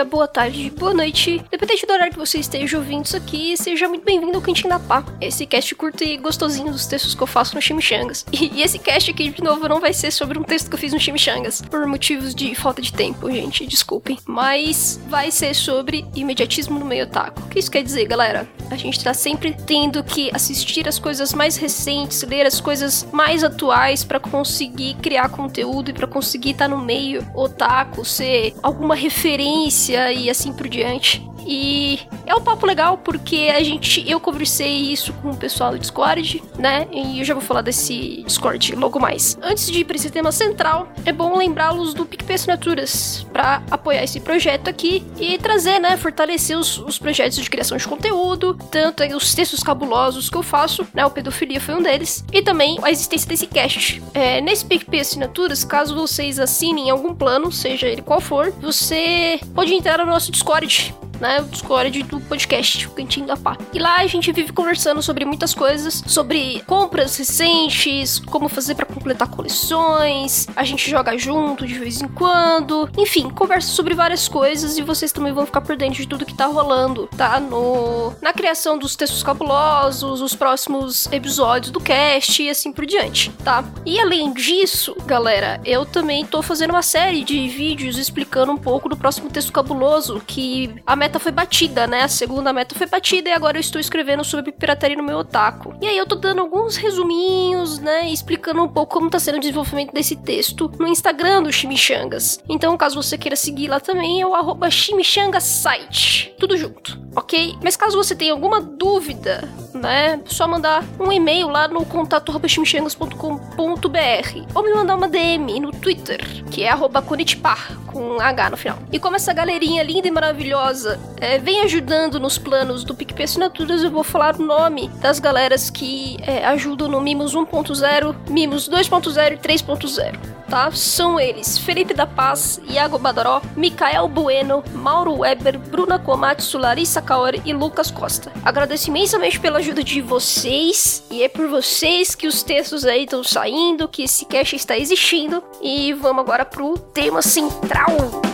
dia, boa tarde, boa noite. Dependente do horário que você esteja ouvindo isso aqui, seja muito bem-vindo ao Cantinho da Pá. Esse cast curto e gostosinho dos textos que eu faço no Chimichangas. E, e esse cast aqui, de novo, não vai ser sobre um texto que eu fiz no Chimichangas, por motivos de falta de tempo, gente, desculpem. Mas vai ser sobre imediatismo no meio otaku. O que isso quer dizer, galera? A gente tá sempre tendo que assistir as coisas mais recentes, ler as coisas mais atuais para conseguir criar conteúdo e para conseguir estar tá no meio otaku, ser alguma referência e assim por diante. E é um papo legal porque a gente, eu conversei isso com o pessoal do Discord, né? E eu já vou falar desse Discord logo mais. Antes de ir para esse tema central, é bom lembrá-los do PicPay Assinaturas para apoiar esse projeto aqui e trazer, né, fortalecer os, os, projetos de criação de conteúdo, tanto os textos cabulosos que eu faço, né? O Pedofilia foi um deles, e também a existência desse cast. É, nesse PicPay Assinaturas, caso vocês assinem algum plano, seja ele qual for, você pode entrar no nosso Discord né? O Discord do podcast, o Cantinho da Pá. E lá a gente vive conversando sobre muitas coisas, sobre compras recentes, como fazer para completar coleções, a gente joga junto de vez em quando, enfim, conversa sobre várias coisas e vocês também vão ficar por dentro de tudo que tá rolando, tá? No na criação dos textos cabulosos, os próximos episódios do cast e assim por diante, tá? E além disso, galera, eu também tô fazendo uma série de vídeos explicando um pouco do próximo texto cabuloso que a meta foi batida, né? A segunda meta foi batida e agora eu estou escrevendo sobre pirataria no meu otaku. E aí eu tô dando alguns resuminhos, né? Explicando um pouco como tá sendo o desenvolvimento desse texto no Instagram do Chimichangas. Então, caso você queira seguir lá também, é o arroba chimichangasite. Tudo junto, ok? Mas caso você tenha alguma dúvida, né? Só mandar um e-mail lá no contato.chimichangas.com.br ou me mandar uma DM no Twitter, que é arroba com H no final. E como essa galerinha linda e maravilhosa é, vem ajudando nos planos do PicPay Assinaturas, eu vou falar o nome das galeras que é, ajudam no Mimos 1.0, Mimos 2.0 e 3.0, tá? São eles Felipe da Paz, Iago Badaró, Mikael Bueno, Mauro Weber, Bruna Komatsu, Larissa Kaori e Lucas Costa. Agradeço imensamente pela ajuda de vocês e é por vocês que os textos aí estão saindo, que esse cast está existindo e vamos agora pro tema central.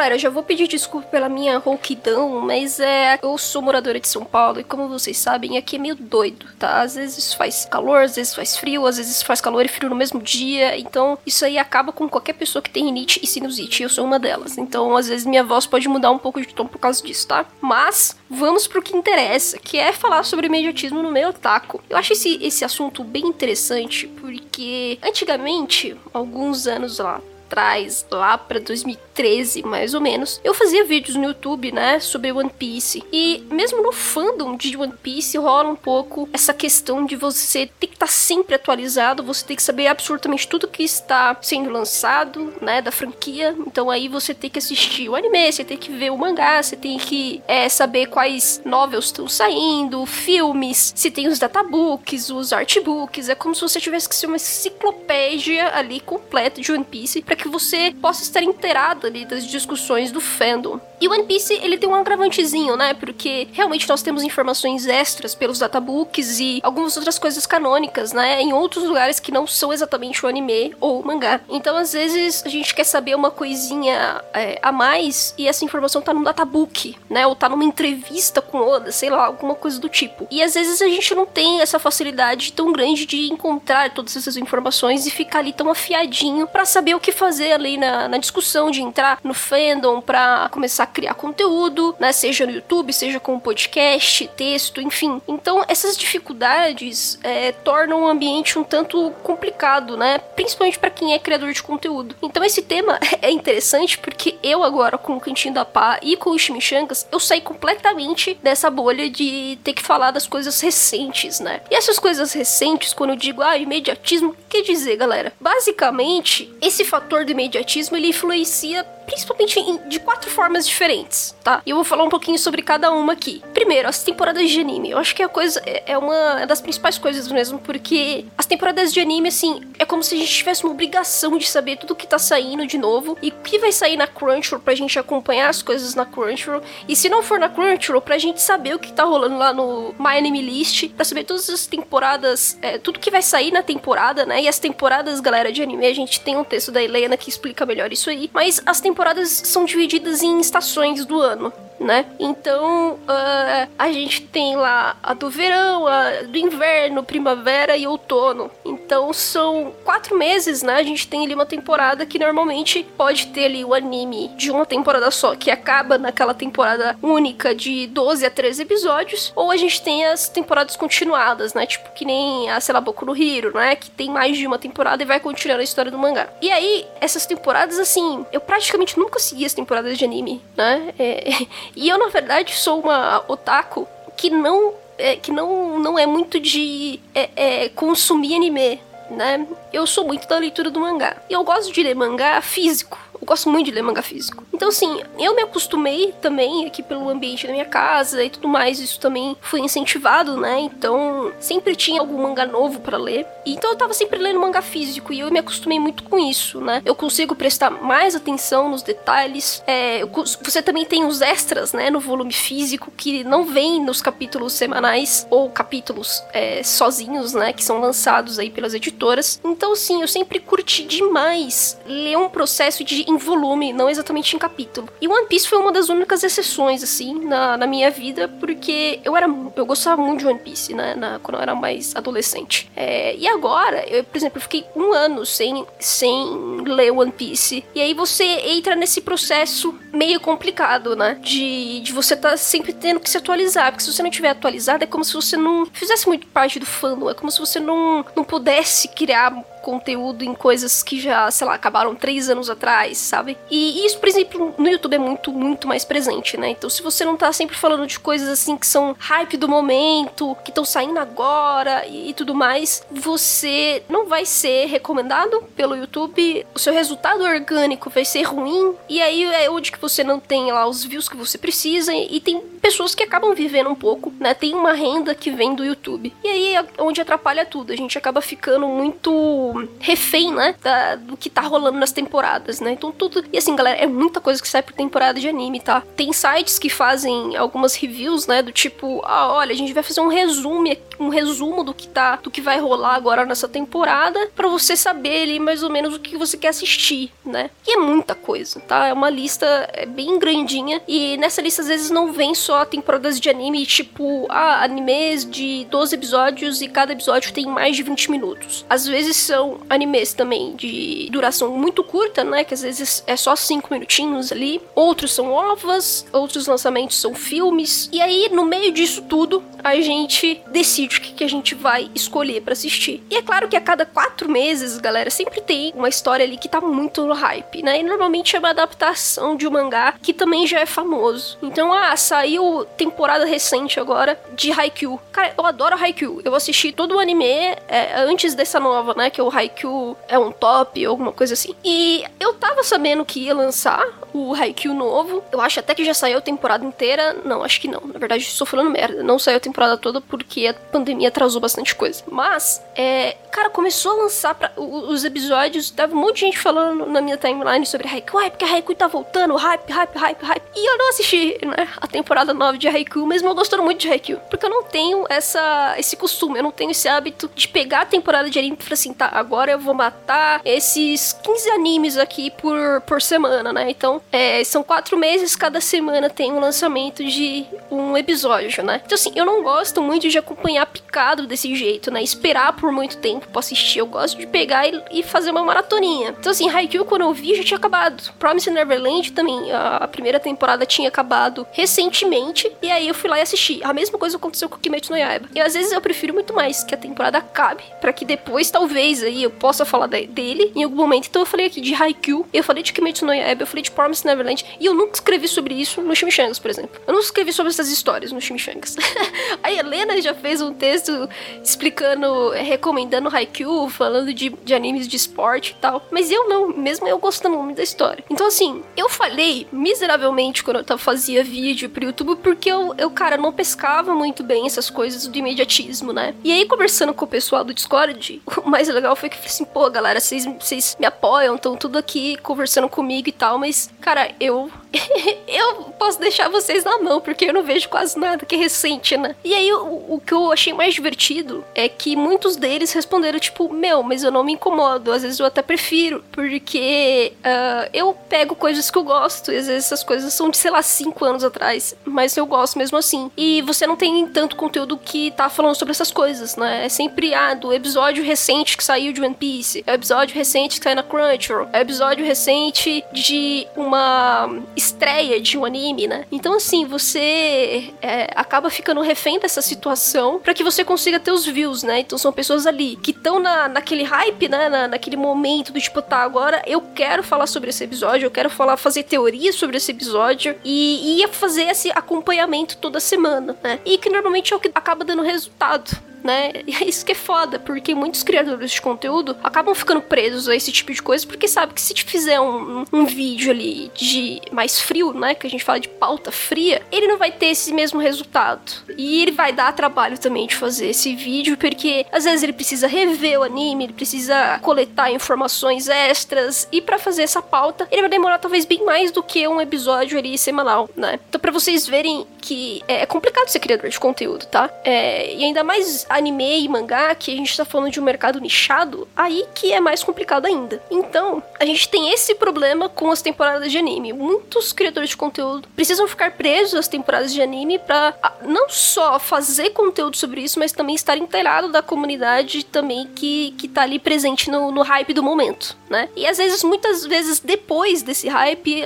Galera, já vou pedir desculpa pela minha rouquidão, mas é. Eu sou moradora de São Paulo e como vocês sabem, aqui é meio doido, tá? Às vezes faz calor, às vezes faz frio, às vezes faz calor e frio no mesmo dia. Então, isso aí acaba com qualquer pessoa que tem rinite e sinusite. Eu sou uma delas. Então, às vezes minha voz pode mudar um pouco de tom por causa disso, tá? Mas, vamos pro que interessa, que é falar sobre imediatismo no meio otaku. Eu acho esse, esse assunto bem interessante porque antigamente, alguns anos lá atrás, lá para 2013 mais ou menos, eu fazia vídeos no YouTube, né, sobre One Piece. E mesmo no fandom de One Piece rola um pouco essa questão de você ter que estar tá sempre atualizado, você tem que saber absolutamente tudo que está sendo lançado, né, da franquia. Então aí você tem que assistir o anime, você tem que ver o mangá, você tem que é, saber quais novels estão saindo, filmes, se tem os databooks, os artbooks. É como se você tivesse que ser uma enciclopédia ali completa de One Piece para que você possa estar inteirado ali das discussões do fandom. E One Piece, ele tem um agravantezinho, né? Porque realmente nós temos informações extras pelos databooks e algumas outras coisas canônicas, né? Em outros lugares que não são exatamente o anime ou o mangá. Então, às vezes, a gente quer saber uma coisinha é, a mais e essa informação tá num databook, né? Ou tá numa entrevista com Oda, sei lá, alguma coisa do tipo. E às vezes a gente não tem essa facilidade tão grande de encontrar todas essas informações e ficar ali tão afiadinho para saber o que fazer fazer ali na, na discussão de entrar no fandom para começar a criar conteúdo, né? Seja no YouTube, seja com podcast, texto, enfim. Então, essas dificuldades é, tornam o ambiente um tanto complicado, né? Principalmente para quem é criador de conteúdo. Então, esse tema é interessante porque eu agora, com o Cantinho da Pá e com o Chimichangas, eu saí completamente dessa bolha de ter que falar das coisas recentes, né? E essas coisas recentes, quando eu digo, ah, imediatismo, quer dizer, galera? Basicamente, esse fator do imediatismo ele influencia principalmente de quatro formas diferentes, tá? E eu vou falar um pouquinho sobre cada uma aqui. Primeiro, as temporadas de anime. Eu acho que a coisa é, é uma das principais coisas mesmo, porque as temporadas de anime, assim, é como se a gente tivesse uma obrigação de saber tudo que tá saindo de novo e o que vai sair na Crunchyroll pra gente acompanhar as coisas na Crunchyroll. E se não for na Crunchyroll, pra gente saber o que tá rolando lá no My Anime List, pra saber todas as temporadas, é, tudo que vai sair na temporada, né? E as temporadas, galera, de anime, a gente tem um texto da Helena que explica melhor isso aí. Mas as temporadas são divididas em estações do ano né? Então uh, a gente tem lá a do verão, a do inverno, primavera e outono. Então são quatro meses, né? A gente tem ali uma temporada que normalmente pode ter ali o anime de uma temporada só, que acaba naquela temporada única de 12 a 13 episódios, ou a gente tem as temporadas continuadas, né? Tipo que nem a, sei Boku no Hero, né? Que tem mais de uma temporada e vai continuar a história do mangá. E aí, essas temporadas, assim, eu praticamente nunca segui as temporadas de anime, né? É, e eu, na verdade, sou uma otaku que não é, que não, não é muito de é, é, consumir anime, né? Eu sou muito da leitura do mangá. E eu gosto de ler mangá físico. Eu gosto muito de ler manga físico. Então, assim, eu me acostumei também aqui pelo ambiente da minha casa e tudo mais. Isso também foi incentivado, né? Então, sempre tinha algum manga novo para ler. Então, eu tava sempre lendo manga físico e eu me acostumei muito com isso, né? Eu consigo prestar mais atenção nos detalhes. É, você também tem os extras, né? No volume físico que não vem nos capítulos semanais ou capítulos é, sozinhos, né? Que são lançados aí pelas editoras. Então, sim, eu sempre curti demais ler um processo de em volume, não exatamente em capítulo. E One Piece foi uma das únicas exceções, assim, na, na minha vida, porque eu era. Eu gostava muito de One Piece, né? Na, quando eu era mais adolescente. É, e agora, eu, por exemplo, eu fiquei um ano sem, sem ler One Piece. E aí você entra nesse processo meio complicado, né? De, de você estar tá sempre tendo que se atualizar. Porque se você não tiver atualizado, é como se você não fizesse muito parte do fandom. É como se você não, não pudesse criar conteúdo em coisas que já, sei lá, acabaram três anos atrás, sabe? E isso, por exemplo, no YouTube é muito, muito mais presente, né? Então, se você não tá sempre falando de coisas assim que são hype do momento, que estão saindo agora e, e, tudo mais, você não vai ser recomendado pelo YouTube, o seu resultado orgânico vai ser ruim, e aí é onde que você não tem lá os views que você precisa, e, tem pessoas que acabam vivendo um pouco, né? Tem uma renda que vem do YouTube. E aí é onde atrapalha tudo, a gente acaba ficando muito refém, né? Da, do que tá rolando nas temporadas, né? Então tudo. E assim, galera, é muita coisa que sai por temporada de anime, tá? Tem sites que fazem algumas reviews, né? Do tipo, ah, olha, a gente vai fazer um resumo, um resumo do que tá, do que vai rolar agora nessa temporada, para você saber ali mais ou menos o que você quer assistir, né? E é muita coisa, tá? É uma lista é bem grandinha. E nessa lista, às vezes, não vem só temporadas de anime, tipo, ah, animes de 12 episódios e cada episódio tem mais de 20 minutos. Às vezes são animes também de duração muito curta, né? Que às vezes é só cinco minutinhos ali. Outros são ovas, outros lançamentos são filmes. E aí, no meio disso tudo, a gente decide o que, que a gente vai escolher para assistir. E é claro que a cada quatro meses, galera, sempre tem uma história ali que tá muito no hype, né? E normalmente é uma adaptação de um mangá que também já é famoso. Então, ah, saiu temporada recente agora de Haikyuu. Cara, eu adoro Haikyuu. Eu assisti todo o anime é, antes dessa nova, né? Que é o Haikyuu é um top, alguma coisa assim. E eu tava sabendo que ia lançar o Haikyuu novo. Eu acho até que já saiu a temporada inteira. Não, acho que não. Na verdade, estou falando merda. Não saiu a temporada toda porque a pandemia atrasou bastante coisa. Mas, é. Cara, começou a lançar pra, os episódios. Tava um monte de gente falando na minha timeline sobre Haikyuu. Ai, porque a Haikyuu tá voltando. Hype, hype, hype, hype. E eu não assisti, né? A temporada nova de Haikyuu, mesmo eu gostando muito de Haikyuu. Porque eu não tenho essa, esse costume, eu não tenho esse hábito de pegar a temporada de anime e falar assim, tá, agora eu vou matar esses 15 animes aqui por, por semana, né? Então, é, são quatro meses, cada semana tem um lançamento de um episódio, né? Então, assim, eu não gosto muito de acompanhar picado desse jeito, né? Esperar por muito tempo pra assistir. Eu gosto de pegar e, e fazer uma maratoninha. Então, assim, Haikyuu, quando eu vi, já tinha acabado. Promise Neverland também, a, a primeira temporada tinha acabado recentemente mente, e aí eu fui lá e assisti. A mesma coisa aconteceu com Kimetsu no Yaiba. E às vezes eu prefiro muito mais que a temporada acabe, para que depois, talvez, aí eu possa falar dele em algum momento. Então eu falei aqui de Haikyuu, eu falei de Kimetsu no Yaiba, eu falei de Promise Neverland, e eu nunca escrevi sobre isso no Chimichangas, por exemplo. Eu nunca escrevi sobre essas histórias no Chimichangas. a Helena já fez um texto explicando, recomendando Haikyuu, falando de, de animes de esporte e tal. Mas eu não, mesmo eu gostando muito da história. Então, assim, eu falei miseravelmente quando eu fazia vídeo pro YouTube, porque eu, eu, cara, não pescava muito bem essas coisas do imediatismo, né? E aí, conversando com o pessoal do Discord, o mais legal foi que eu falei assim, pô, galera, vocês me apoiam, estão tudo aqui conversando comigo e tal, mas, cara, eu eu posso deixar vocês na mão, porque eu não vejo quase nada que é recente, né? E aí, o, o, que eu achei mais divertido é que muitos deles responderam, tipo, meu, mas eu não me incomodo, às vezes eu até prefiro, porque uh, eu pego coisas que eu gosto, e às vezes essas coisas são de, sei lá, cinco anos atrás, mas eu gosto mesmo assim. E você não tem tanto conteúdo que tá falando sobre essas coisas, né? É sempre, ah, do episódio recente que saiu de One Piece, é o episódio recente que saiu na Crunchyroll, é o episódio recente de uma estreia de um anime, né? Então, assim, você é, acaba ficando refém dessa situação para que você consiga ter os views, né? Então, são pessoas ali que estão na, naquele hype, né? Na, naquele momento do tipo, tá, agora eu quero falar sobre esse episódio, eu quero falar, fazer teorias sobre esse episódio e ia fazer esse acompanhamento toda semana, né? E que normalmente é o que acaba dando resultado né? E é isso que é foda, porque muitos criadores de conteúdo acabam ficando presos a esse tipo de coisa, porque sabe que se te fizer um, um vídeo ali de mais frio, né? Que a gente fala de pauta fria, ele não vai ter esse mesmo resultado. E ele vai dar trabalho também de fazer esse vídeo, porque às vezes ele precisa rever o anime, ele precisa coletar informações extras, e para fazer essa pauta, ele vai demorar talvez bem mais do que um episódio ali semanal, né? Então, para vocês verem que é complicado ser criador de conteúdo, tá? É, e ainda mais anime e mangá, que a gente tá falando de um mercado nichado, aí que é mais complicado ainda. Então, a gente tem esse problema com as temporadas de anime. Muitos criadores de conteúdo precisam ficar presos às temporadas de anime para não só fazer conteúdo sobre isso, mas também estar inteirado da comunidade também que, que tá ali presente no, no hype do momento, né? E às vezes, muitas vezes, depois desse hype,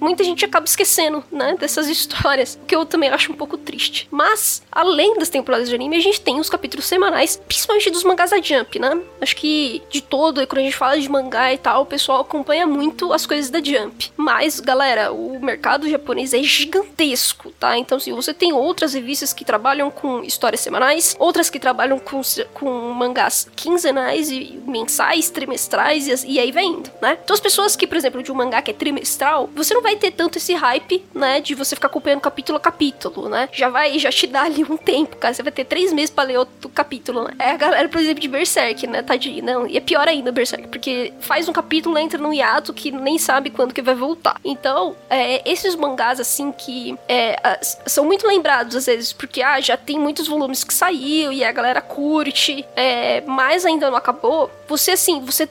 muita gente acaba esquecendo, né, dessas histórias, que eu também acho um pouco triste. Mas, além das temporadas de anime, a gente tem os capítulos semanais, principalmente dos mangás da Jump, né? Acho que de todo, quando a gente fala de mangá e tal, o pessoal acompanha muito as coisas da Jump. Mas, galera, o mercado japonês é gigantesco, tá? Então, se assim, você tem outras revistas que trabalham com histórias semanais, outras que trabalham com, com mangás quinzenais e mensais, trimestrais e, e aí vai indo, né? Então, as pessoas que, por exemplo, de um mangá que é trimestral, você não vai ter tanto esse hype, né? De você ficar acompanhando capítulo a capítulo, né? Já vai, já te dá ali um tempo, cara. Você vai ter três meses pra ler outro capítulo, né? É a galera, por exemplo, de Berserk, né? Tadinho, não. E é pior ainda Berserk, porque faz um capítulo, entra num hiato que nem sabe quando que vai voltar. Então, é, esses mangás, assim, que é, são muito lembrados às vezes, porque, ah, já tem muitos volumes que saiu e a galera curte, é, mas ainda não acabou. Você, assim, você,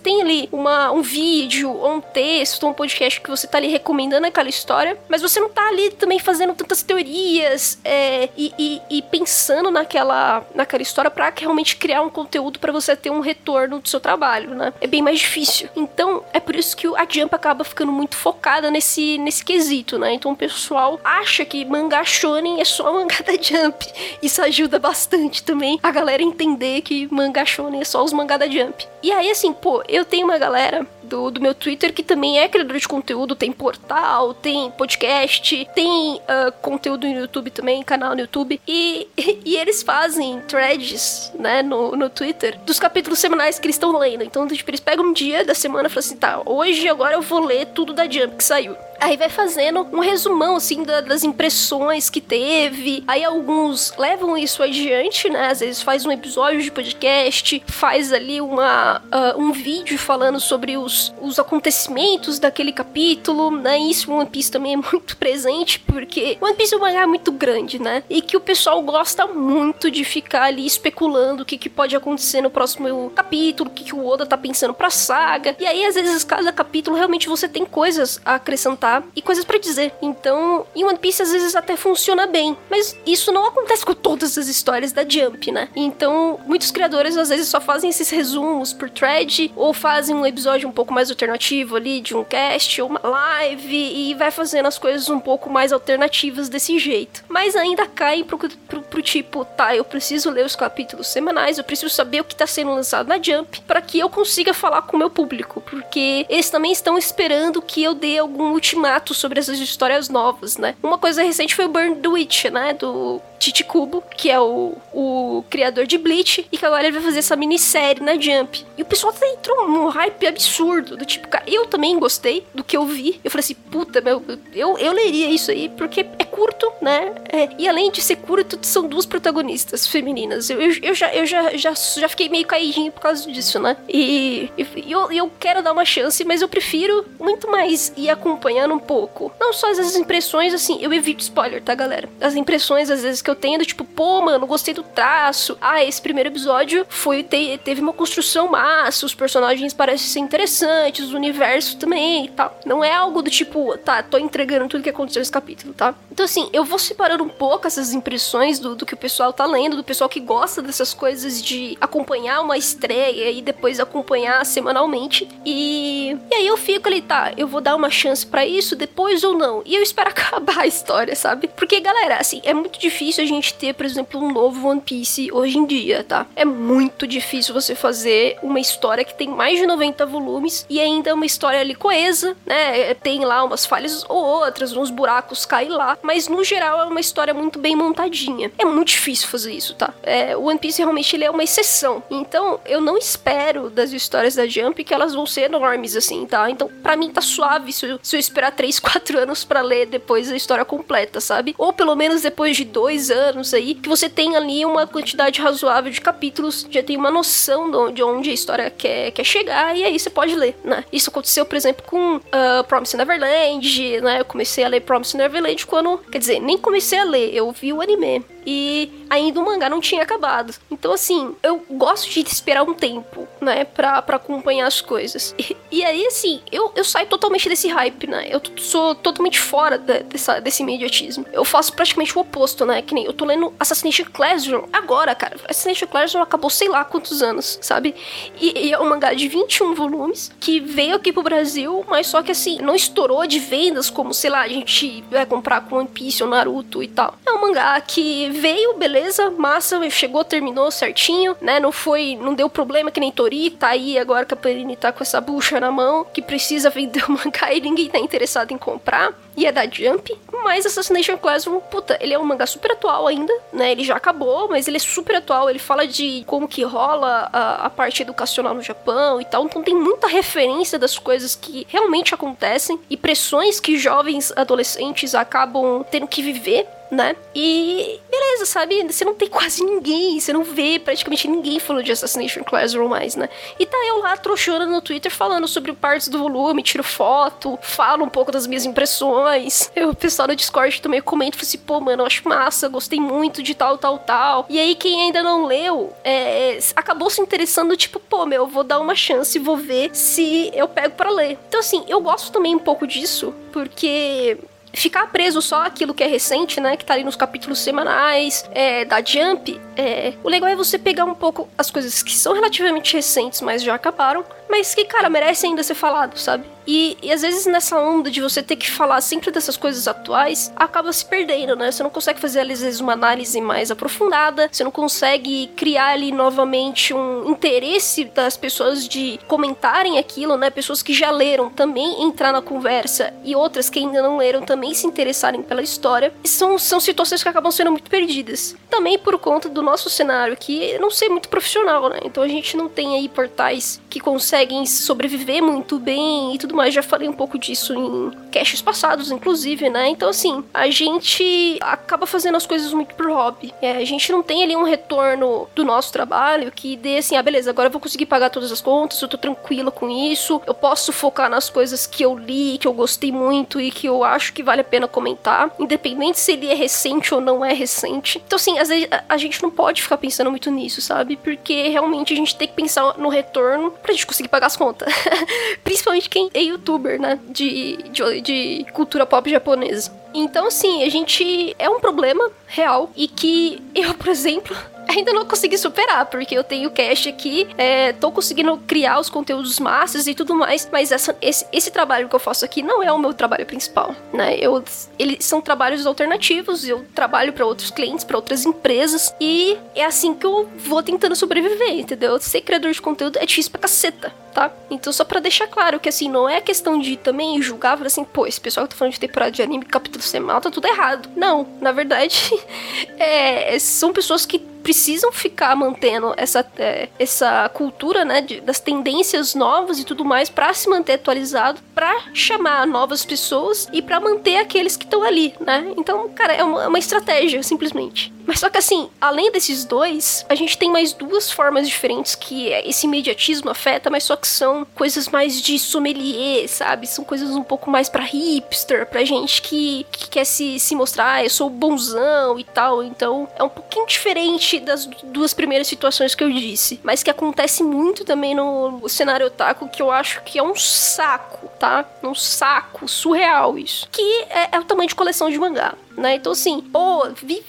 tem ali uma, um vídeo, ou um texto, ou um podcast que você tá ali recomendando aquela história, mas você não tá ali também fazendo tantas teorias é, e, e, e pensando naquela naquela, naquela história para realmente criar um conteúdo para você ter um retorno do seu trabalho, né? É bem mais difícil. Então, é por isso que a Jump acaba ficando muito focada nesse, nesse quesito, né? Então, o pessoal acha que mangá shonen é só mangá da Jump. Isso ajuda bastante também a galera entender que mangá shonen é só os mangá da Jump. E aí, assim, pô, eu tenho uma galera do, do meu Twitter que também é criador de conteúdo, tem portal, tem podcast, tem uh, conteúdo no YouTube também, canal no YouTube. E, e eles fazem threads, né, no, no Twitter, dos capítulos semanais que eles estão lendo. Então, tipo, eles pegam um dia da semana e falam assim, tá, hoje agora eu vou ler tudo da Jump que saiu. Aí vai fazendo um resumão, assim, da, das impressões que teve. Aí alguns levam isso adiante, né? Às vezes faz um episódio de podcast, faz ali uma, uh, um vídeo falando sobre os, os acontecimentos daquele capítulo, né? Isso One Piece também é muito presente, porque One Piece é um mangá muito grande, né? E que o pessoal gosta muito de ficar ali especulando o que, que pode acontecer no próximo capítulo, o que, que o Oda tá pensando pra saga. E aí, às vezes, cada capítulo realmente você tem coisas a acrescentar e coisas para dizer. Então, em One Piece às vezes até funciona bem, mas isso não acontece com todas as histórias da Jump, né? Então, muitos criadores às vezes só fazem esses resumos por thread ou fazem um episódio um pouco mais alternativo ali de um cast ou uma live e vai fazendo as coisas um pouco mais alternativas desse jeito. Mas ainda cai pro, pro, pro tipo, tá, eu preciso ler os capítulos semanais, eu preciso saber o que tá sendo lançado na Jump para que eu consiga falar com o meu público, porque eles também estão esperando que eu dê algum ultimato sobre essas histórias novas, né? Uma coisa recente foi o Burn the Witch, né? Do Titi Kubo, que é o, o criador de Bleach, e que agora ele vai fazer essa minissérie na Jump. E o pessoal tá entrou num hype absurdo, do tipo, cara, eu também gostei do que eu vi. Eu falei assim, puta, meu, eu, eu leria isso aí, porque é curto, né? É, e além de ser curto, são duas protagonistas femininas. Eu, eu, eu, já, eu já, já, já fiquei meio caidinho por causa disso, né? E, e eu, eu quero dar uma chance, mas eu prefiro muito mais ir acompanhando um pouco. Não só as impressões, assim, eu evito spoiler, tá, galera? As impressões, às vezes, que eu tenho do tipo, pô, mano, gostei do traço. Ah, esse primeiro episódio foi te, teve uma construção massa, os personagens parecem ser interessantes, o universo também e tal. Não é algo do tipo, tá, tô entregando tudo que aconteceu nesse capítulo, tá? Então, assim, eu vou separando um pouco essas impressões do, do que o pessoal tá lendo, do pessoal que gosta dessas coisas de acompanhar uma estreia e depois acompanhar semanalmente. E, e aí eu fico ali, tá, eu vou dar uma chance para isso depois ou não. E eu espero acabar a história, sabe? Porque, galera, assim, é muito difícil a gente ter, por exemplo, um novo One Piece hoje em dia, tá? É muito difícil você fazer uma história que tem mais de 90 volumes e ainda uma história ali coesa, né? Tem lá umas falhas ou outras, uns buracos caem lá, mas no geral é uma história muito bem montadinha. É muito difícil fazer isso, tá? É, One Piece realmente ele é uma exceção. Então, eu não espero das histórias da Jump que elas vão ser enormes assim, tá? Então, para mim tá suave se eu, se eu esperar 3, 4 anos para ler depois a história completa, sabe? Ou pelo menos depois de dois anos aí, que você tem ali uma quantidade razoável de capítulos, já tem uma noção de onde a história quer, quer chegar, e aí você pode ler, né? Isso aconteceu, por exemplo, com uh, Neverland, né? Eu comecei a ler Promise Neverland quando, quer dizer, nem comecei a ler, eu vi o anime e ainda o mangá não tinha acabado. Então, assim, eu gosto de esperar um tempo, né, pra, pra acompanhar as coisas. E, e aí, assim, eu, eu saio totalmente desse hype, né? Eu sou totalmente fora de, dessa, desse imediatismo. Eu faço praticamente o oposto, né? Que nem eu tô lendo Assassination Classroom agora, cara. Assassination Classroom acabou sei lá quantos anos, sabe? E, e é um mangá de 21 volumes que veio aqui pro Brasil, mas só que, assim, não estourou de vendas como, sei lá, a gente vai comprar com One Piece ou Naruto e tal. É um mangá que veio, beleza, massa, chegou, terminou certinho, né? Não foi, não deu problema que nem Tori, tá aí agora que a Panini tá com essa bucha na mão, que precisa vender o mangá e ninguém tá interessado em comprar. E é da Jump, mas Assassination Classroom, puta, ele é um mangá super atual ainda, né? Ele já acabou, mas ele é super atual. Ele fala de como que rola a, a parte educacional no Japão e tal. Então tem muita referência das coisas que realmente acontecem e pressões que jovens adolescentes acabam tendo que viver né? E beleza, sabe? Você não tem quase ninguém, você não vê praticamente ninguém falando de Assassination Classroom mais, né? E tá eu lá trouxando no Twitter falando sobre partes do volume, tiro foto, falo um pouco das minhas impressões. Eu, o pessoal no Discord também comenta, assim, pô, mano, eu acho massa, gostei muito de tal, tal, tal. E aí quem ainda não leu, é, acabou se interessando, tipo, pô, meu, eu vou dar uma chance e vou ver se eu pego para ler. Então assim, eu gosto também um pouco disso, porque ficar preso só aquilo que é recente, né? Que tá ali nos capítulos semanais é, da Jump. É, o legal é você pegar um pouco as coisas que são relativamente recentes, mas já acabaram, mas que, cara, merece ainda ser falado, sabe? E, e, às vezes nessa onda de você ter que falar sempre dessas coisas atuais, acaba se perdendo, né? Você não consegue fazer, às vezes, uma análise mais aprofundada, você não consegue criar ali novamente um interesse das pessoas de comentarem aquilo, né? Pessoas que já leram também entrar na conversa e outras que ainda não leram também se interessarem pela história. São, são situações que acabam sendo muito perdidas. Também por conta do nosso cenário, que não ser muito profissional, né? Então a gente não tem aí portais que conseguem sobreviver muito bem e tudo mais. Já falei um pouco disso em caches passados, inclusive, né? Então, assim, a gente acaba fazendo as coisas muito por hobby. É, a gente não tem ali um retorno do nosso trabalho que dê assim, ah, beleza, agora eu vou conseguir pagar todas as contas, eu tô tranquila com isso, eu posso focar nas coisas que eu li, que eu gostei muito e que eu acho que vale a pena comentar, independente se ele é recente ou não é recente. Então, assim, às vezes a gente não pode ficar pensando muito nisso, sabe? Porque realmente a gente tem que pensar no retorno pra gente conseguir pagar as contas. Principalmente quem é youtuber, né? De, de, de cultura pop japonesa. Então, assim, a gente é um problema real e que eu, por exemplo, ainda não consegui superar, porque eu tenho cash aqui, é, tô conseguindo criar os conteúdos massas e tudo mais, mas essa, esse, esse trabalho que eu faço aqui não é o meu trabalho principal, né? Eu, eles são trabalhos alternativos, eu trabalho para outros clientes, para outras empresas, e é assim que eu vou tentando sobreviver, entendeu? Ser criador de conteúdo é difícil pra caceta. Tá? Então, só para deixar claro que assim, não é questão de também julgar, assim, pô, esse pessoal que tá falando de temporada de anime, capítulo semanal, tá tudo errado. Não, na verdade, é, são pessoas que precisam ficar mantendo essa, é, essa cultura, né, de, das tendências novas e tudo mais para se manter atualizado, para chamar novas pessoas e para manter aqueles que estão ali, né? Então, cara, é uma, é uma estratégia, simplesmente. Mas só que assim, além desses dois, a gente tem mais duas formas diferentes que esse imediatismo afeta, mas só que são coisas mais de sommelier, sabe? São coisas um pouco mais para hipster, pra gente que, que quer se, se mostrar, ah, eu sou bonzão e tal. Então, é um pouquinho diferente das duas primeiras situações que eu disse, mas que acontece muito também no cenário otaku, que eu acho que é um saco, tá? Um saco surreal isso. Que é, é o tamanho de coleção de mangá né? Então, assim, pô, vi,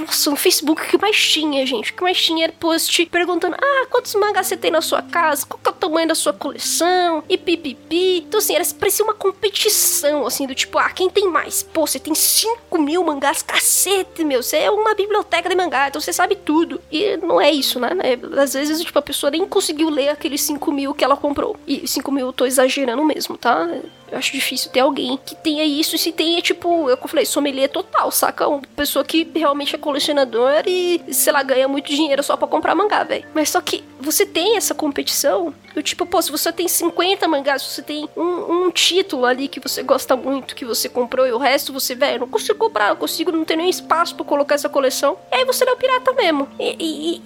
nossa, no Facebook, o que mais tinha, gente? O que mais tinha era post perguntando: ah, quantos mangás você tem na sua casa? Qual que é o tamanho da sua coleção? E pipipi. Então, assim, era, parecia uma competição, assim, do tipo, ah, quem tem mais? Pô, você tem 5 mil mangás, cacete, meu. Você é uma biblioteca de mangá, então você sabe tudo. E não é isso, né? É, às vezes, tipo, a pessoa nem conseguiu ler aqueles 5 mil que ela comprou. E 5 mil eu tô exagerando mesmo, tá? Eu acho difícil ter alguém que tenha isso. E se tem, é tipo, eu falei, sommelier total, saca? Uma pessoa que realmente é colecionador e, sei lá, ganha muito dinheiro só para comprar mangá, velho. Mas só que você tem essa competição do tipo, pô, se você tem 50 mangás, você tem um, um, título ali que você gosta muito, que você comprou, e o resto você, velho, não consigo comprar, não consigo, não ter nem espaço para colocar essa coleção. E aí você é o pirata mesmo. E,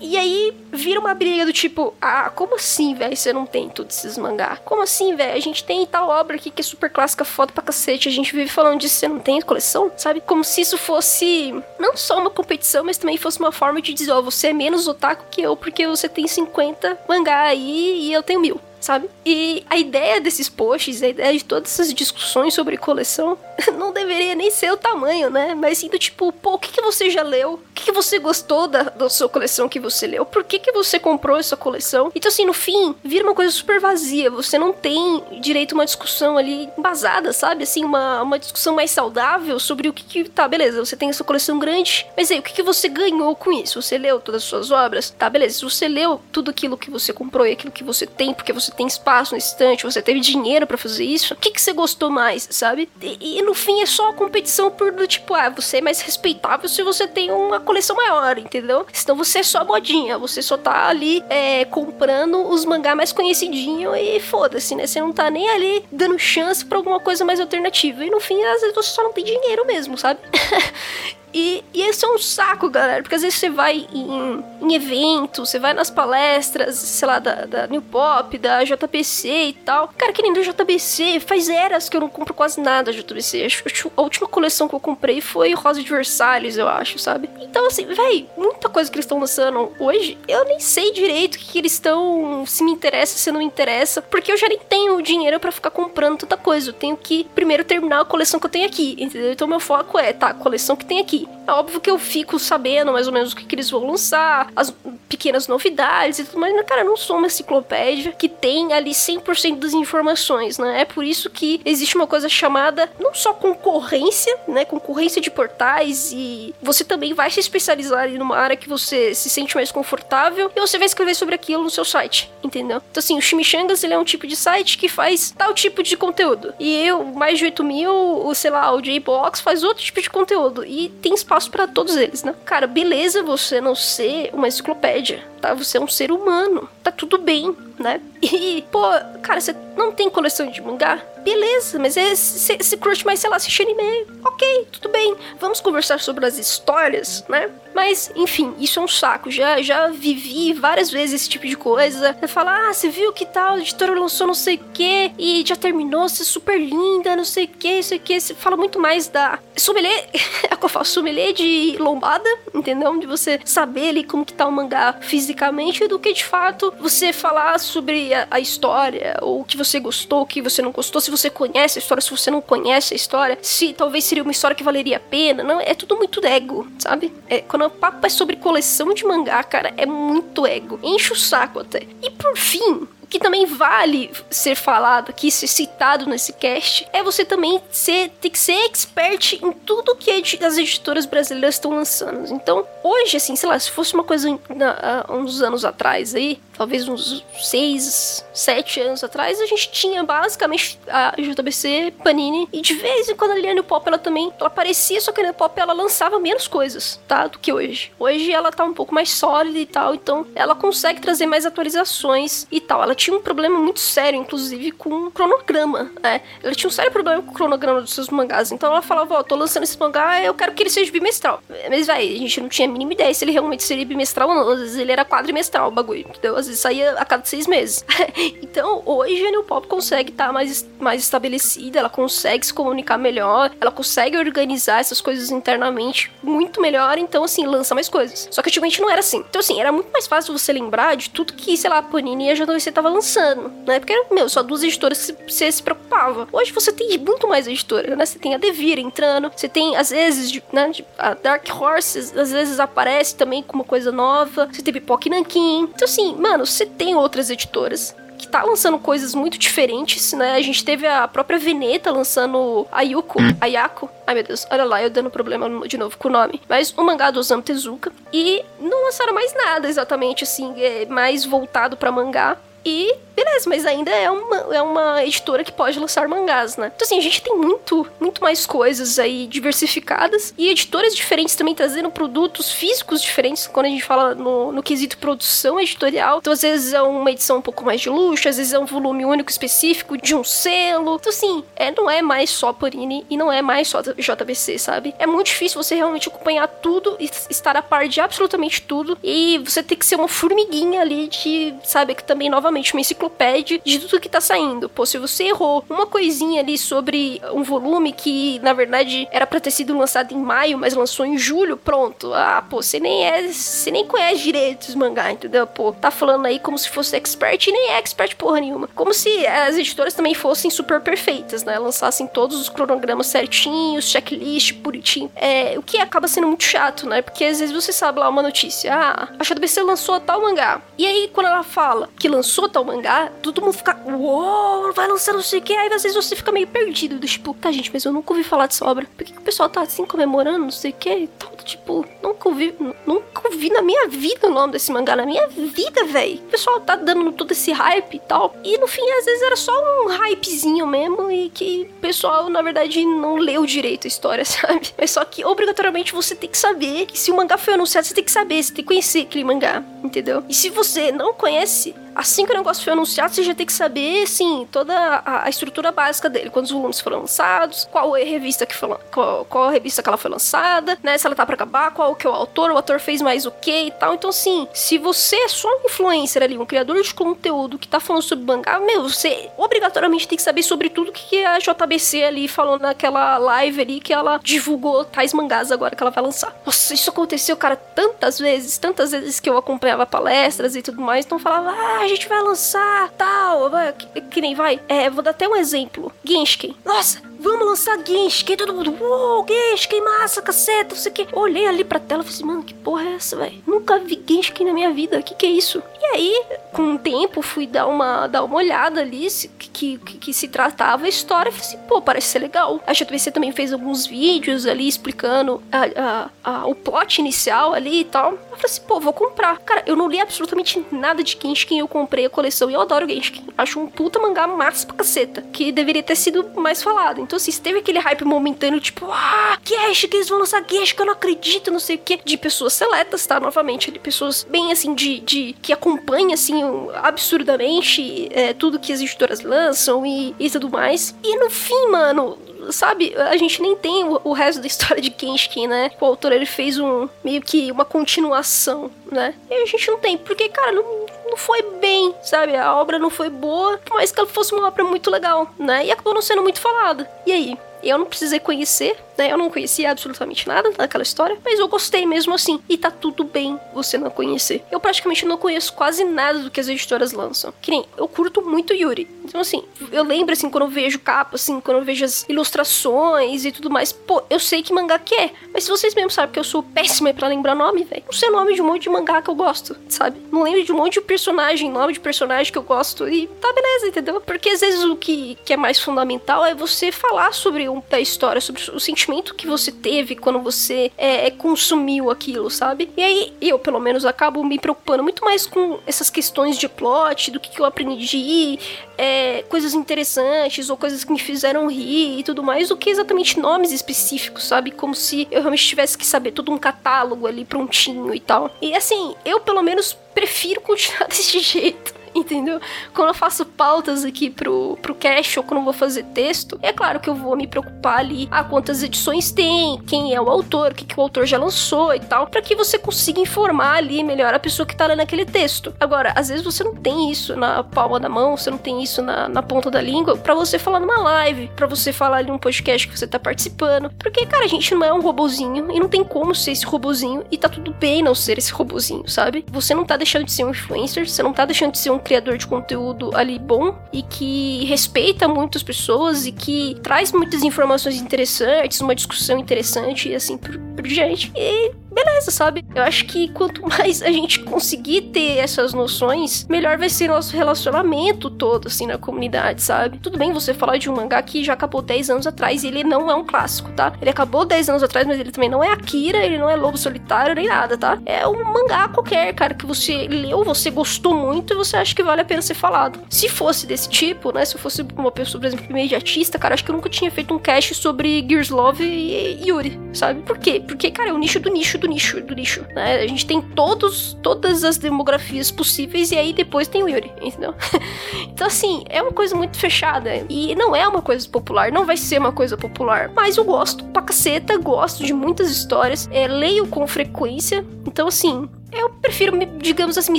e, e, aí vira uma briga do tipo, ah, como assim, velho, você não tem todos esses mangás? Como assim, velho? A gente tem tal obra aqui que é super clássica, foda pra cacete, a gente vive falando disso, você não tem coleção, sabe? Como se isso fosse não só uma competição, mas também fosse uma forma de dizer, ó, oh, você é menos otaku que eu, porque você tem 50 mangá aí e eu tenho mil sabe? E a ideia desses posts, a ideia de todas essas discussões sobre coleção, não deveria nem ser o tamanho, né? Mas sim do tipo, pô, o que, que você já leu? O que, que você gostou da, da sua coleção que você leu? Por que, que você comprou essa coleção? Então, assim, no fim, vira uma coisa super vazia. Você não tem direito a uma discussão ali embasada, sabe? Assim, uma, uma discussão mais saudável sobre o que, que. Tá, beleza, você tem essa coleção grande, mas aí, o que, que você ganhou com isso? Você leu todas as suas obras? Tá, beleza. Se você leu tudo aquilo que você comprou e aquilo que você tem, porque você tem espaço no estante, você teve dinheiro para fazer isso, o que, que você gostou mais, sabe? E, e, no fim é só a competição por do tipo, ah, você é mais respeitável se você tem uma coleção maior, entendeu? Senão você é só modinha, você só tá ali é, comprando os mangá mais conhecidinho e foda-se, né? Você não tá nem ali dando chance para alguma coisa mais alternativa. E no fim, às vezes você só não tem dinheiro mesmo, sabe? E, e esse é um saco, galera, porque às vezes você vai em, em eventos, você vai nas palestras, sei lá, da, da New Pop, da JBC e tal. Cara, que nem da JBC, faz eras que eu não compro quase nada da JBC. A última coleção que eu comprei foi Rosa de Versalhes, eu acho, sabe? Então, assim, véi, muita coisa que eles estão lançando hoje, eu nem sei direito o que, que eles estão, se me interessa, se não me interessa, porque eu já nem tenho dinheiro para ficar comprando tanta coisa. Eu tenho que primeiro terminar a coleção que eu tenho aqui, entendeu? Então, meu foco é, tá, coleção que tem aqui é óbvio que eu fico sabendo mais ou menos o que, que eles vão lançar, as pequenas novidades e tudo mais, mas, cara, eu não sou uma enciclopédia que tem ali 100% das informações, né? É por isso que existe uma coisa chamada não só concorrência, né? Concorrência de portais e você também vai se especializar ali numa área que você se sente mais confortável e você vai escrever sobre aquilo no seu site, entendeu? Então, assim, o Chimichangas, ele é um tipo de site que faz tal tipo de conteúdo. E eu, mais de 8 mil, sei lá, o J-Box faz outro tipo de conteúdo. E tem espaço para todos eles, né? Cara, beleza você não ser uma enciclopédia, tá? Você é um ser humano. Tá tudo bem, né? E, pô, cara, você não tem coleção de mangá? Beleza, mas é se curte mais, sei lá, assistir anime. Ok, tudo bem. Vamos conversar sobre as histórias, né? Mas, enfim, isso é um saco. Já, já vivi várias vezes esse tipo de coisa. Você fala, ah, você viu que tal, editora lançou não sei o que e já terminou, você é super linda, não sei o que, isso aqui. Você fala muito mais da. Sommelier, é o que eu falo, sommelier de lombada, entendeu? De você saber ali como que tá o mangá especificamente do que de fato você falar sobre a, a história, ou o que você gostou, o que você não gostou, se você conhece a história, se você não conhece a história, se talvez seria uma história que valeria a pena. Não, é tudo muito ego, sabe? É, quando o papo é sobre coleção de mangá, cara, é muito ego. Enche o saco até. E por fim, que também vale ser falado aqui, ser citado nesse cast, é você também ser, ter que ser expert em tudo que as editoras brasileiras estão lançando. Então, hoje, assim, sei lá, se fosse uma coisa na, uns anos atrás aí, talvez uns seis, sete anos atrás, a gente tinha basicamente a JBC, Panini, e de vez em quando a Liane Pop, ela também, ela aparecia, só que a Liane Pop, ela lançava menos coisas, tá, do que hoje. Hoje ela tá um pouco mais sólida e tal, então ela consegue trazer mais atualizações e tal. Ela tinha um problema muito sério, inclusive, com o cronograma, né? Ela tinha um sério problema com o cronograma dos seus mangás. Então ela falava, ó, oh, tô lançando esse mangá, eu quero que ele seja bimestral. Mas, vai, a gente não tinha a mínima ideia se ele realmente seria bimestral ou não. Às vezes ele era quadrimestral, o bagulho, entendeu? Às vezes saía a cada seis meses. então, hoje a New Pop consegue estar tá mais, mais estabelecida, ela consegue se comunicar melhor, ela consegue organizar essas coisas internamente muito melhor, então, assim, lança mais coisas. Só que antigamente não era assim. Então, assim, era muito mais fácil você lembrar de tudo que, sei lá, a Panini e a JVC tava lançando, né? Porque, meu, só duas editoras que você se preocupava. Hoje você tem muito mais editora, né? Você tem a Devir entrando, você tem, às vezes, né, a Dark Horses, às vezes aparece também com uma coisa nova, você tem Pipoca Nankin. Então, assim, mano, você tem outras editoras que tá lançando coisas muito diferentes, né? A gente teve a própria Veneta lançando a Yuko, a Yako. Ai meu Deus, olha lá, eu dando problema de novo com o nome. Mas o mangá do Osamu Tezuka. E não lançaram mais nada exatamente, assim, é mais voltado para mangá. E beleza, mas ainda é uma, é uma editora que pode lançar mangás, né? Então, assim, a gente tem muito, muito mais coisas aí diversificadas e editoras diferentes também trazendo produtos físicos diferentes quando a gente fala no, no quesito produção editorial. Então, às vezes é uma edição um pouco mais de luxo, às vezes é um volume único específico de um selo. Então, assim, é, não é mais só Panini e não é mais só JBC, sabe? É muito difícil você realmente acompanhar tudo e estar a par de absolutamente tudo. E você tem que ser uma formiguinha ali de, sabe, que também, novamente, uma enciclopédia enciclopédia de tudo que tá saindo. Pô, se você errou uma coisinha ali sobre um volume que, na verdade, era pra ter sido lançado em maio, mas lançou em julho, pronto. Ah, pô, você nem é. Você nem conhece direito os mangá, entendeu? Pô, tá falando aí como se fosse expert e nem é expert porra nenhuma. Como se as editoras também fossem super perfeitas, né? Lançassem todos os cronogramas certinhos, checklist, bonitinho. É, o que acaba sendo muito chato, né? Porque às vezes você sabe lá uma notícia. Ah, a JBC lançou tal mangá. E aí, quando ela fala que lançou tal mangá, todo mundo fica, uou, vai lançar não sei o que. Aí às vezes você fica meio perdido, do tipo, tá, gente, mas eu nunca ouvi falar dessa obra. Por que, que o pessoal tá assim comemorando, não sei o que? Então, tipo, nunca ouvi, nunca ouvi na minha vida o nome desse mangá, na minha vida, velho. O pessoal tá dando todo esse hype e tal. E no fim, às vezes era só um hypezinho mesmo e que o pessoal, na verdade, não leu direito a história, sabe? Mas só que obrigatoriamente você tem que saber que se o mangá foi anunciado, você tem que saber, você tem que conhecer aquele mangá, entendeu? E se você não conhece, assim que o negócio foi anunciado, você já tem que saber, assim, toda a, a estrutura básica dele. Quantos volumes foram lançados, qual é a revista que foi qual, qual a revista que ela foi lançada, né? Se ela tá pra acabar, qual que é o autor, o autor fez mais o que e tal. Então, assim, se você é só um influencer ali, um criador de conteúdo que tá falando sobre mangá, meu, você obrigatoriamente tem que saber sobre tudo que a JBC ali falou naquela live ali que ela divulgou tais mangás agora que ela vai lançar. Nossa, isso aconteceu, cara, tantas vezes, tantas vezes que eu acompanhava palestras e tudo mais, então falava, ah, a gente vai lançar tal, que, que nem vai. É, vou dar até um exemplo. Genshin. Nossa, vamos lançar Genshin. Todo mundo, uou, Genshin, massa, caceta, não sei o que. Olhei ali pra tela e falei assim, mano, que porra é essa, velho? Nunca vi Genshin na minha vida, que que é isso? E aí, com o tempo, fui dar uma, dar uma olhada ali, que, que, que se tratava a história, falei assim, pô, parece ser legal. A JVC também fez alguns vídeos ali explicando a, a, a, o plot inicial ali e tal. Eu falei assim, pô, vou comprar. Cara, eu não li absolutamente nada de Genshin, eu comprei a coleção e eu adoro Genshin. Acho um puta mangá massa pra caceta, que deveria ter sido mais falado. Então, assim, teve aquele hype momentâneo, tipo, ah, Genshin, que eles vão lançar Genshin, que eu não acredito, não sei o que, de pessoas seletas, tá? Novamente, de pessoas bem, assim, de, de que acompanham, assim, absurdamente é, tudo que as editoras lançam e, e tudo mais. E no fim, mano, sabe, a gente nem tem o, o, resto da história de Genshin, né? O autor ele fez um meio que uma continuação, né? E a gente não tem, porque, cara, não, não foi bem, sabe? A obra não foi boa, mas que ela fosse uma obra muito legal, né? E acabou não sendo muito falada. E aí? Eu não precisei conhecer, né? Eu não conhecia absolutamente nada daquela história, mas eu gostei mesmo assim. E tá tudo bem você não conhecer. Eu praticamente não conheço quase nada do que as editoras lançam. Que nem, eu curto muito Yuri. Então, assim, eu lembro, assim, quando eu vejo capa, assim, quando eu vejo as ilustrações e tudo mais, pô, eu sei que mangá que é. Mas se vocês mesmo sabem que eu sou péssima pra lembrar nome, velho, não sei o nome de um monte de mangá que eu gosto, sabe? Não lembro de um monte de personagem, nome de personagem que eu gosto e tá beleza, entendeu? Porque às vezes o que, que é mais fundamental é você falar sobre um, da história, sobre o sentimento que você teve quando você é, é, consumiu aquilo, sabe? E aí eu, pelo menos, acabo me preocupando muito mais com essas questões de plot, do que, que eu aprendi, é, coisas interessantes ou coisas que me fizeram rir e tudo mais, do que exatamente nomes específicos, sabe? Como se eu realmente tivesse que saber todo um catálogo ali prontinho e tal. E assim, eu pelo menos prefiro continuar desse jeito entendeu? Quando eu faço pautas aqui pro, pro cache ou quando eu vou fazer texto, é claro que eu vou me preocupar ali a quantas edições tem, quem é o autor, o que, que o autor já lançou e tal, para que você consiga informar ali melhor a pessoa que tá lendo aquele texto. Agora, às vezes você não tem isso na palma da mão, você não tem isso na, na ponta da língua, para você falar numa live, para você falar ali num podcast que você tá participando. Porque, cara, a gente não é um robozinho e não tem como ser esse robozinho e tá tudo bem não ser esse robozinho, sabe? Você não tá deixando de ser um influencer, você não tá deixando de ser um criador de conteúdo ali bom e que respeita muitas pessoas e que traz muitas informações interessantes, uma discussão interessante e assim por, por diante. E beleza, sabe? Eu acho que quanto mais a gente conseguir ter essas noções, melhor vai ser nosso relacionamento todo, assim, na comunidade, sabe? Tudo bem você falar de um mangá que já acabou 10 anos atrás e ele não é um clássico, tá? Ele acabou 10 anos atrás, mas ele também não é Akira, ele não é Lobo Solitário, nem nada, tá? É um mangá qualquer, cara, que você leu, você gostou muito e você acha que vale a pena ser falado. Se fosse desse tipo, né? Se eu fosse uma pessoa, por exemplo, imediatista, cara, acho que eu nunca tinha feito um cast sobre Gears Love e Yuri, sabe? Por quê? Porque, cara, é o nicho do nicho do nicho, do nicho, né? A gente tem todos, todas as demografias possíveis e aí depois tem o Yuri, entendeu? então, assim, é uma coisa muito fechada e não é uma coisa popular, não vai ser uma coisa popular, mas eu gosto pra caceta, gosto de muitas histórias, é, leio com frequência, então, assim, eu prefiro, me, digamos assim, me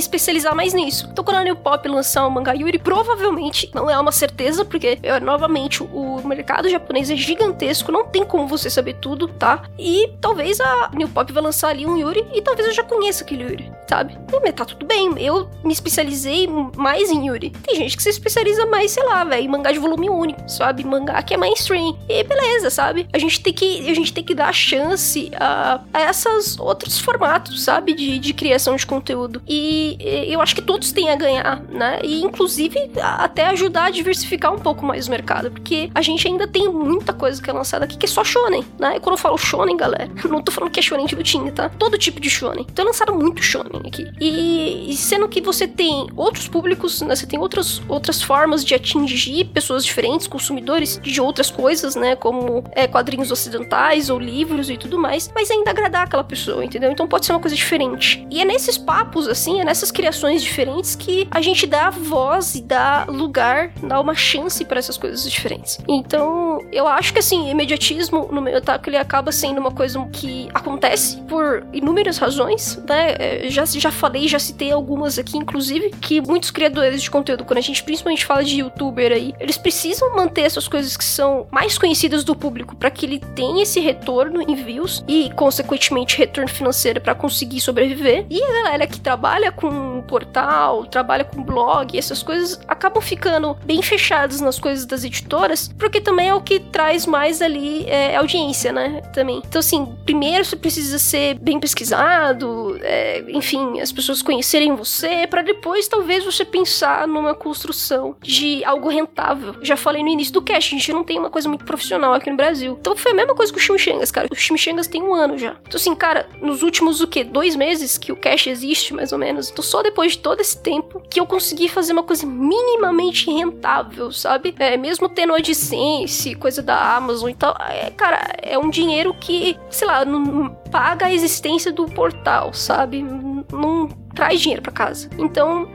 especializar mais nisso. Então, quando a New Pop lançar o mangá Yuri, provavelmente, não é uma certeza, porque, eu, novamente, o mercado japonês é gigantesco, não tem como você saber tudo, tá? E talvez a New Pop vai lançar ali um Yuri, e talvez eu já conheça aquele Yuri, sabe? E tá tudo bem, eu me especializei mais em Yuri. Tem gente que se especializa mais, sei lá, velho, mangá de volume único, sabe? Mangá que é mainstream. E beleza, sabe? A gente tem que, a gente tem que dar chance a, a esses outros formatos, sabe? De, de criação de conteúdo. E eu acho que todos têm a ganhar, né? E inclusive até ajudar a diversificar um pouco mais o mercado, porque a gente ainda tem muita coisa que é lançada aqui que é só shonen, né? E quando eu falo shonen, galera, não tô falando que é shonen de lutinha, tá? Todo tipo de shonen. Então é lançado muito shonen aqui. E, e sendo que você tem outros públicos, né? Você tem outras, outras formas de atingir pessoas diferentes, consumidores de outras coisas, né? Como é, quadrinhos ocidentais ou livros e tudo mais, mas ainda agradar aquela pessoa, entendeu? Então pode ser uma coisa diferente. E é nesses papos, assim, é nessas criações diferentes que a gente dá voz e dá lugar, dá uma chance para essas coisas diferentes. Então, eu acho que, assim, imediatismo no meu ataque ele acaba sendo uma coisa que acontece por inúmeras razões, né? É, já, já falei, já citei algumas aqui, inclusive, que muitos criadores de conteúdo, quando a gente principalmente fala de youtuber aí, eles precisam manter essas coisas que são mais conhecidas do público para que ele tenha esse retorno em views e, consequentemente, retorno financeiro para conseguir sobreviver. E a galera que trabalha com portal, trabalha com blog, essas coisas acabam ficando bem fechadas nas coisas das editoras, porque também é o que traz mais ali é, audiência, né? Também. Então, assim, primeiro você precisa ser bem pesquisado, é, enfim, as pessoas conhecerem você, para depois talvez você pensar numa construção de algo rentável. Já falei no início do cast, a gente não tem uma coisa muito profissional aqui no Brasil. Então foi a mesma coisa com o Chimichangas, cara. O Chimichangas tem um ano já. Então, assim, cara, nos últimos o quê? Dois meses que o Cash existe, mais ou menos. Então, só depois de todo esse tempo que eu consegui fazer uma coisa minimamente rentável, sabe? É, mesmo tendo AdSense, coisa da Amazon e tal. É, cara, é um dinheiro que, sei lá, não paga a existência do portal, sabe? Não traz dinheiro para casa. Então,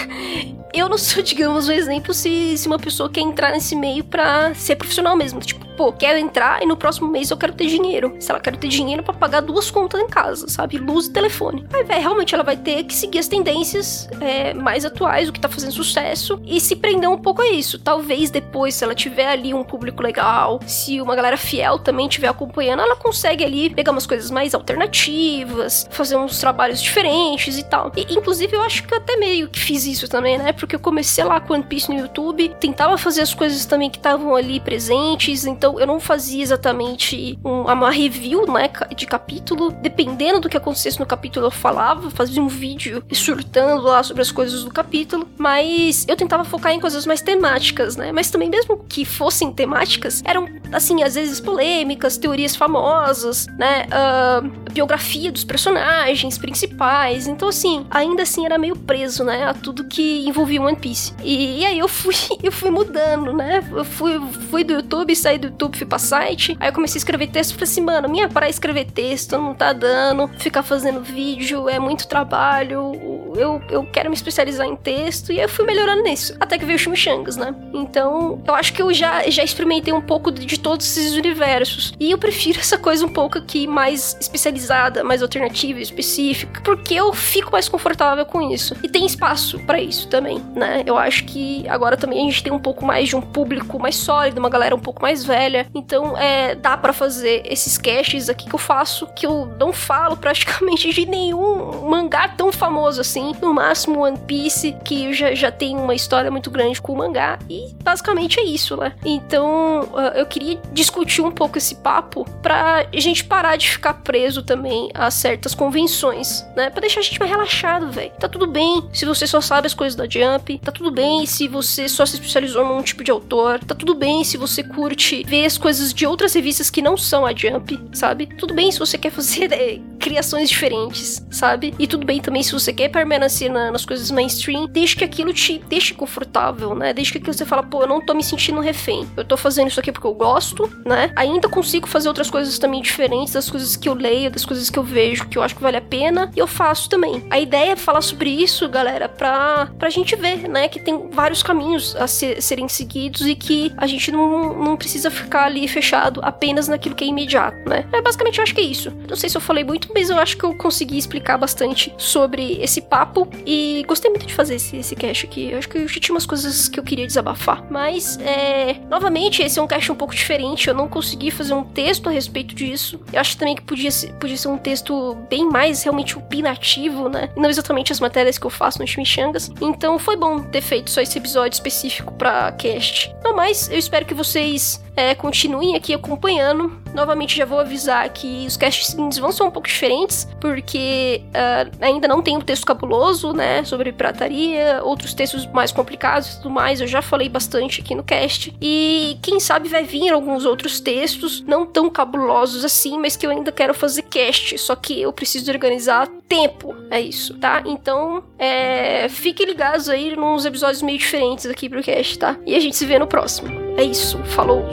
eu não sou, digamos, um exemplo se, se uma pessoa quer entrar nesse meio pra ser profissional mesmo. Tipo, pô, quero entrar e no próximo mês eu quero ter dinheiro. Se ela quer ter dinheiro para pagar duas contas em casa, sabe? Luz e telefone. Aí, velho, realmente ela vai ter que seguir as tendências é, mais atuais, o que tá fazendo sucesso, e se prender um pouco a isso. Talvez depois, se ela tiver ali um público legal, se uma galera fiel também estiver acompanhando, ela consegue ali pegar umas coisas mais alternativas, fazer uns trabalhos diferentes e tal. E, inclusive, eu acho que eu até meio que fiz isso também, né? Porque eu comecei lá com One Piece no YouTube, tentava fazer as coisas também que estavam ali presentes, então eu não fazia exatamente um, uma review, né, de capítulo. Dependendo do que acontecesse no capítulo, eu falava, fazia um vídeo surtando lá sobre as coisas do capítulo, mas eu tentava focar em coisas mais temáticas, né? Mas também, mesmo que fossem temáticas, eram, assim, às vezes polêmicas, teorias famosas, né? Uh, biografia dos personagens principais. Então, assim, ainda assim era meio preso, né? A tudo que envolvia One Piece. E, e aí eu fui, eu fui mudando, né? Eu fui, fui do YouTube, saí do YouTube, fui pra site. Aí eu comecei a escrever texto falei assim, mano, minha para escrever texto não tá dando. Ficar fazendo vídeo é muito trabalho. Eu, eu quero me especializar em texto. E eu fui melhorando nisso. Até que veio o Chimichangas, né? Então, eu acho que eu já, já experimentei um pouco de, de todos esses universos. E eu prefiro essa coisa um pouco aqui mais especializada, mais alternativa, específica. Porque eu fico mais confortável com isso. E tem espaço para isso também, né? Eu acho que agora também a gente tem um pouco mais de um público mais sólido, uma galera um pouco mais velha. Então, é, dá para fazer esses caches aqui que eu faço, que eu não falo praticamente de nenhum mangá tão famoso assim. No máximo One Piece, que já, já tem uma história muito grande com o mangá. E basicamente é isso, né? Então, ah, eu queria discutir um pouco esse papo pra gente parar de ficar preso também a certas convenções, né? Pra deixar a gente mais relaxado, velho. Tá tudo bem se você só sabe as coisas da Jump, tá tudo bem se você só se especializou num tipo de autor, tá tudo bem se você curte ver as coisas de outras revistas que não são a Jump, sabe? Tudo bem se você quer fazer é, criações diferentes, sabe? E tudo bem também se você quer permanecer na, nas coisas mainstream, desde que aquilo te deixe confortável, né? Desde que aquilo você fala, pô, eu não tô me sentindo refém. Eu tô fazendo isso aqui porque eu gosto, né? Ainda consigo fazer outras coisas também diferentes das coisas que eu leio, das coisas que eu vejo, que eu acho que vale a pena, e eu faço também. A ideia é falar sobre isso, galera, pra, pra gente ver, né? Que tem vários caminhos a ser, serem seguidos e que a gente não, não precisa ficar ali fechado apenas naquilo que é imediato, né? É, basicamente, eu acho que é isso. Não sei se eu falei muito, mas eu acho que eu consegui explicar bastante sobre esse papo e gostei muito de fazer esse, esse cast aqui. Eu acho que eu tinha umas coisas que eu queria desabafar. Mas, é, novamente, esse é um cast um pouco diferente. Eu não consegui fazer um texto a respeito disso. Eu acho também que podia ser, podia ser um texto bem mais realmente opinativo, né? E não exatamente as matérias que eu faço no Chimichangas. Então foi bom ter feito só esse episódio específico pra cast. Não mais, eu espero que vocês é, continuem aqui acompanhando. Novamente já vou avisar que os casts seguintes vão ser um pouco diferentes, porque uh, ainda não tem um texto cabuloso, né, sobre pirataria, outros textos mais complicados e tudo mais, eu já falei bastante aqui no cast. E quem sabe vai vir alguns outros textos, não tão cabulosos assim, mas que eu ainda quero fazer cast, só que eu preciso organizar tempo, é isso, tá? Então, é, fiquem ligados aí nos episódios meio diferentes aqui pro cast, tá? E a gente se vê no próximo. É isso, falou!